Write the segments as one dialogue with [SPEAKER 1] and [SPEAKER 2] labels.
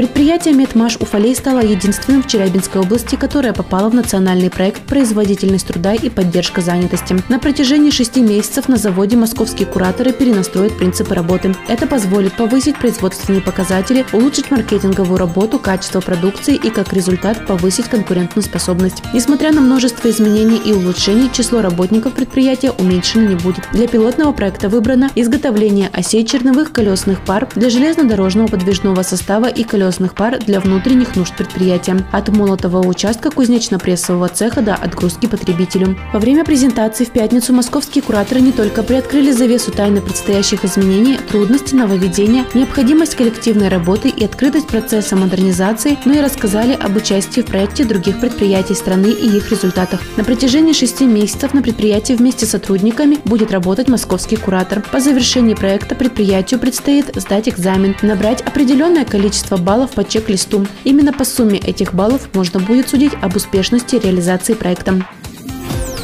[SPEAKER 1] Предприятие «Медмаш Уфалей» стало единственным в Челябинской области, которое попало в национальный проект «Производительность труда и поддержка занятости». На протяжении шести месяцев на заводе московские кураторы перенастроят принципы работы. Это позволит повысить производственные показатели, улучшить маркетинговую работу, качество продукции и, как результат, повысить конкурентную способность. Несмотря на множество изменений и улучшений, число работников предприятия уменьшено не будет. Для пилотного проекта выбрано изготовление осей черновых колесных пар для железнодорожного подвижного состава и колес колесных пар для внутренних нужд предприятия. От молотого участка кузнечно-прессового цеха до отгрузки потребителю. Во время презентации в пятницу московские кураторы не только приоткрыли завесу тайны предстоящих изменений, трудности нововведения, необходимость коллективной работы и открытость процесса модернизации, но и рассказали об участии в проекте других предприятий страны и их результатах. На протяжении шести месяцев на предприятии вместе с сотрудниками будет работать московский куратор. По завершении проекта предприятию предстоит сдать экзамен, набрать определенное количество баллов баллов по чек-листу. Именно по сумме этих баллов можно будет судить об успешности реализации проекта.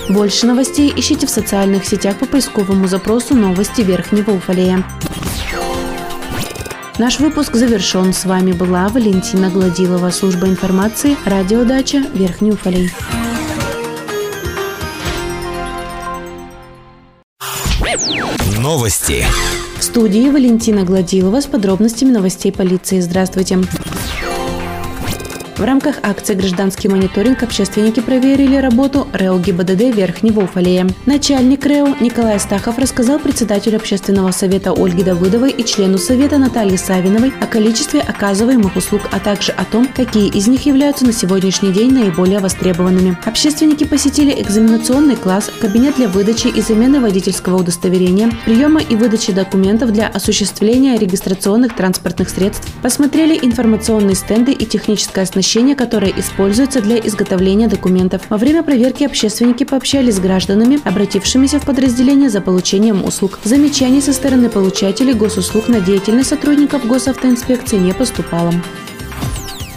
[SPEAKER 1] Больше новостей ищите в социальных сетях по поисковому запросу «Новости Верхнего Уфалея». Наш выпуск завершен. С вами была Валентина Гладилова, служба информации, радиодача Верхний Уфалей.
[SPEAKER 2] Новости.
[SPEAKER 1] В студии Валентина Гладилова с подробностями новостей полиции. Здравствуйте. В рамках акции «Гражданский мониторинг» общественники проверили работу РЭО ГИБДД Верхнего Уфалея. Начальник РЭО Николай Стахов рассказал председателю общественного совета Ольге Давыдовой и члену совета Наталье Савиновой о количестве оказываемых услуг, а также о том, какие из них являются на сегодняшний день наиболее востребованными. Общественники посетили экзаменационный класс, кабинет для выдачи и замены водительского удостоверения, приема и выдачи документов для осуществления регистрационных транспортных средств, посмотрели информационные стенды и техническое оснащение помещение, которое используется для изготовления документов. Во время проверки общественники пообщались с гражданами, обратившимися в подразделение за получением услуг. Замечаний со стороны получателей госуслуг на деятельность сотрудников госавтоинспекции не поступало.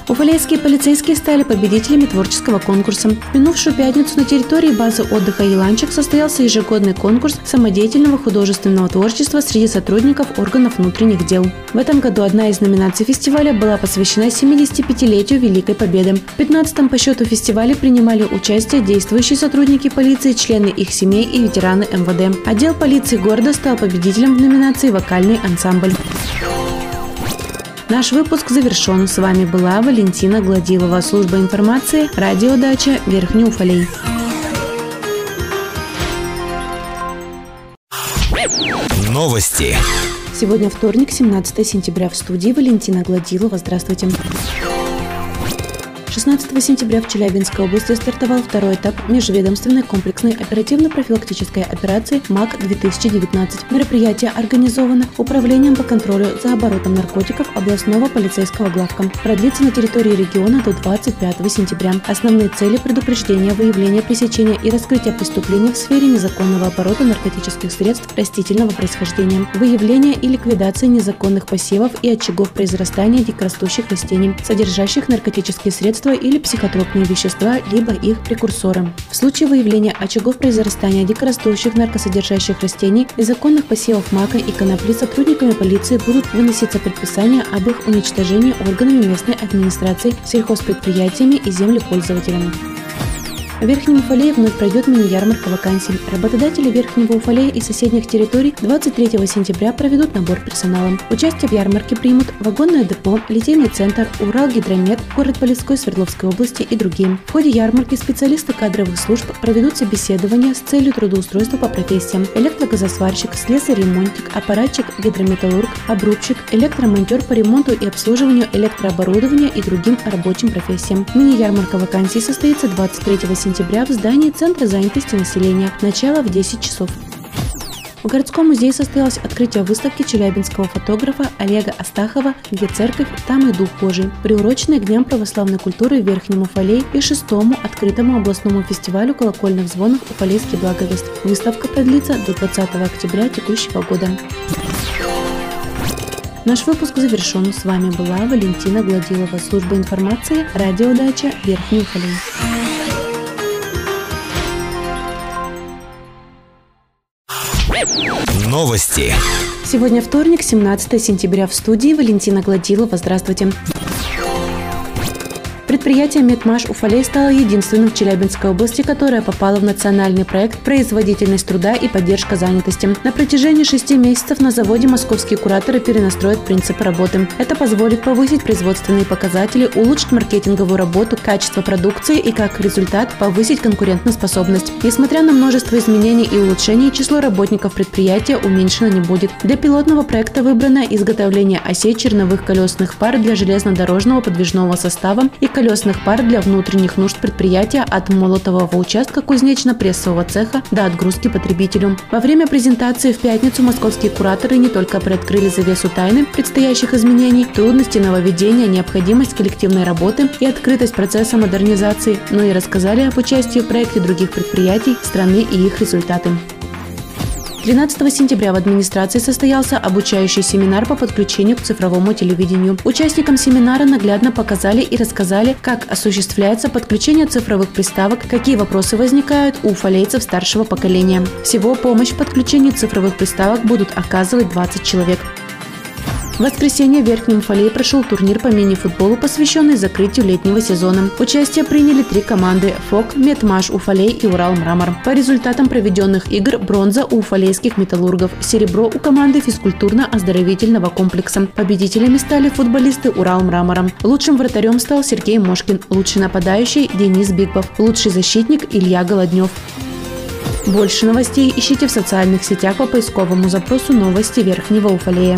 [SPEAKER 1] Уфалейские полицейские стали победителями творческого конкурса. В минувшую пятницу на территории базы отдыха «Еланчик» состоялся ежегодный конкурс самодеятельного художественного творчества среди сотрудников органов внутренних дел. В этом году одна из номинаций фестиваля была посвящена 75-летию Великой Победы. В 15-м по счету фестивале принимали участие действующие сотрудники полиции, члены их семей и ветераны МВД. Отдел полиции города стал победителем в номинации «Вокальный ансамбль». Наш выпуск завершен. С вами была Валентина Гладилова, служба информации, радиодача Верхний Уфалей.
[SPEAKER 2] Новости.
[SPEAKER 1] Сегодня вторник, 17 сентября. В студии Валентина Гладилова. Здравствуйте. 16 сентября в Челябинской области стартовал второй этап межведомственной комплексной оперативно-профилактической операции МАК-2019. Мероприятие организовано Управлением по контролю за оборотом наркотиков областного полицейского главка. Продлится на территории региона до 25 сентября. Основные цели – предупреждения, выявления, пресечения и раскрытия преступлений в сфере незаконного оборота наркотических средств растительного происхождения, выявления и ликвидации незаконных посевов и очагов произрастания дикорастущих растений, содержащих наркотические средства лекарства или психотропные вещества, либо их прекурсоры. В случае выявления очагов произрастания дикорастущих наркосодержащих растений и законных посевов мака и конопли сотрудниками полиции будут выноситься предписания об их уничтожении органами местной администрации, сельхозпредприятиями и землепользователями. В Верхнем Уфалее вновь пройдет мини-ярмарка вакансий. Работодатели Верхнего Уфалея и соседних территорий 23 сентября проведут набор персонала. Участие в ярмарке примут вагонное депо, литейный центр, Урал-Гидромет, город Полевской Свердловской области и другие. В ходе ярмарки специалисты кадровых служб проведут собеседование с целью трудоустройства по профессиям. Электрогазосварщик, слесарь-ремонтник, аппаратчик, гидрометаллург, обрубщик, электромонтер по ремонту и обслуживанию электрооборудования и другим рабочим профессиям. Мини-ярмарка вакансий состоится 23 сентября сентября в здании Центра занятости населения. Начало в 10 часов. В городском музее состоялось открытие выставки челябинского фотографа Олега Астахова «Где церковь, там и дух Божий», приуроченной к Дням православной культуры в Верхнем Уфалей и шестому открытому областному фестивалю колокольных звонов «Уфалейский благовест». Выставка продлится до 20 октября текущего года. Наш выпуск завершен. С вами была Валентина Гладилова, служба информации, радиодача Верхний Уфалей.
[SPEAKER 2] Новости.
[SPEAKER 1] Сегодня вторник, 17 сентября в студии Валентина Гладилова. Здравствуйте. Предприятие «Медмаш Уфалей» стало единственным в Челябинской области, которое попало в национальный проект «Производительность труда и поддержка занятости». На протяжении шести месяцев на заводе московские кураторы перенастроят принципы работы. Это позволит повысить производственные показатели, улучшить маркетинговую работу, качество продукции и, как результат, повысить конкурентоспособность. Несмотря на множество изменений и улучшений, число работников предприятия уменьшено не будет. Для пилотного проекта выбрано изготовление осей черновых колесных пар для железнодорожного подвижного состава и колесных пар для внутренних нужд предприятия от молотового участка кузнечно-прессового цеха до отгрузки потребителю. Во время презентации в пятницу московские кураторы не только приоткрыли завесу тайны предстоящих изменений, трудности нововведения, необходимость коллективной работы и открытость процесса модернизации, но и рассказали об участии в проекте других предприятий страны и их результаты. 13 сентября в администрации состоялся обучающий семинар по подключению к цифровому телевидению. Участникам семинара наглядно показали и рассказали, как осуществляется подключение цифровых приставок, какие вопросы возникают у уфалейцев старшего поколения. Всего помощь в подключении цифровых приставок будут оказывать 20 человек. В воскресенье в Верхнем Фалее прошел турнир по мини-футболу, посвященный закрытию летнего сезона. Участие приняли три команды – ФОК, Метмаш, Уфалей и Урал Мрамор. По результатам проведенных игр бронза у уфалейских металлургов, серебро у команды физкультурно-оздоровительного комплекса. Победителями стали футболисты Урал Мрамора. Лучшим вратарем стал Сергей Мошкин, лучший нападающий – Денис Бигбов, лучший защитник – Илья Голоднев. Больше новостей ищите в социальных сетях по поисковому запросу «Новости Верхнего Уфалея».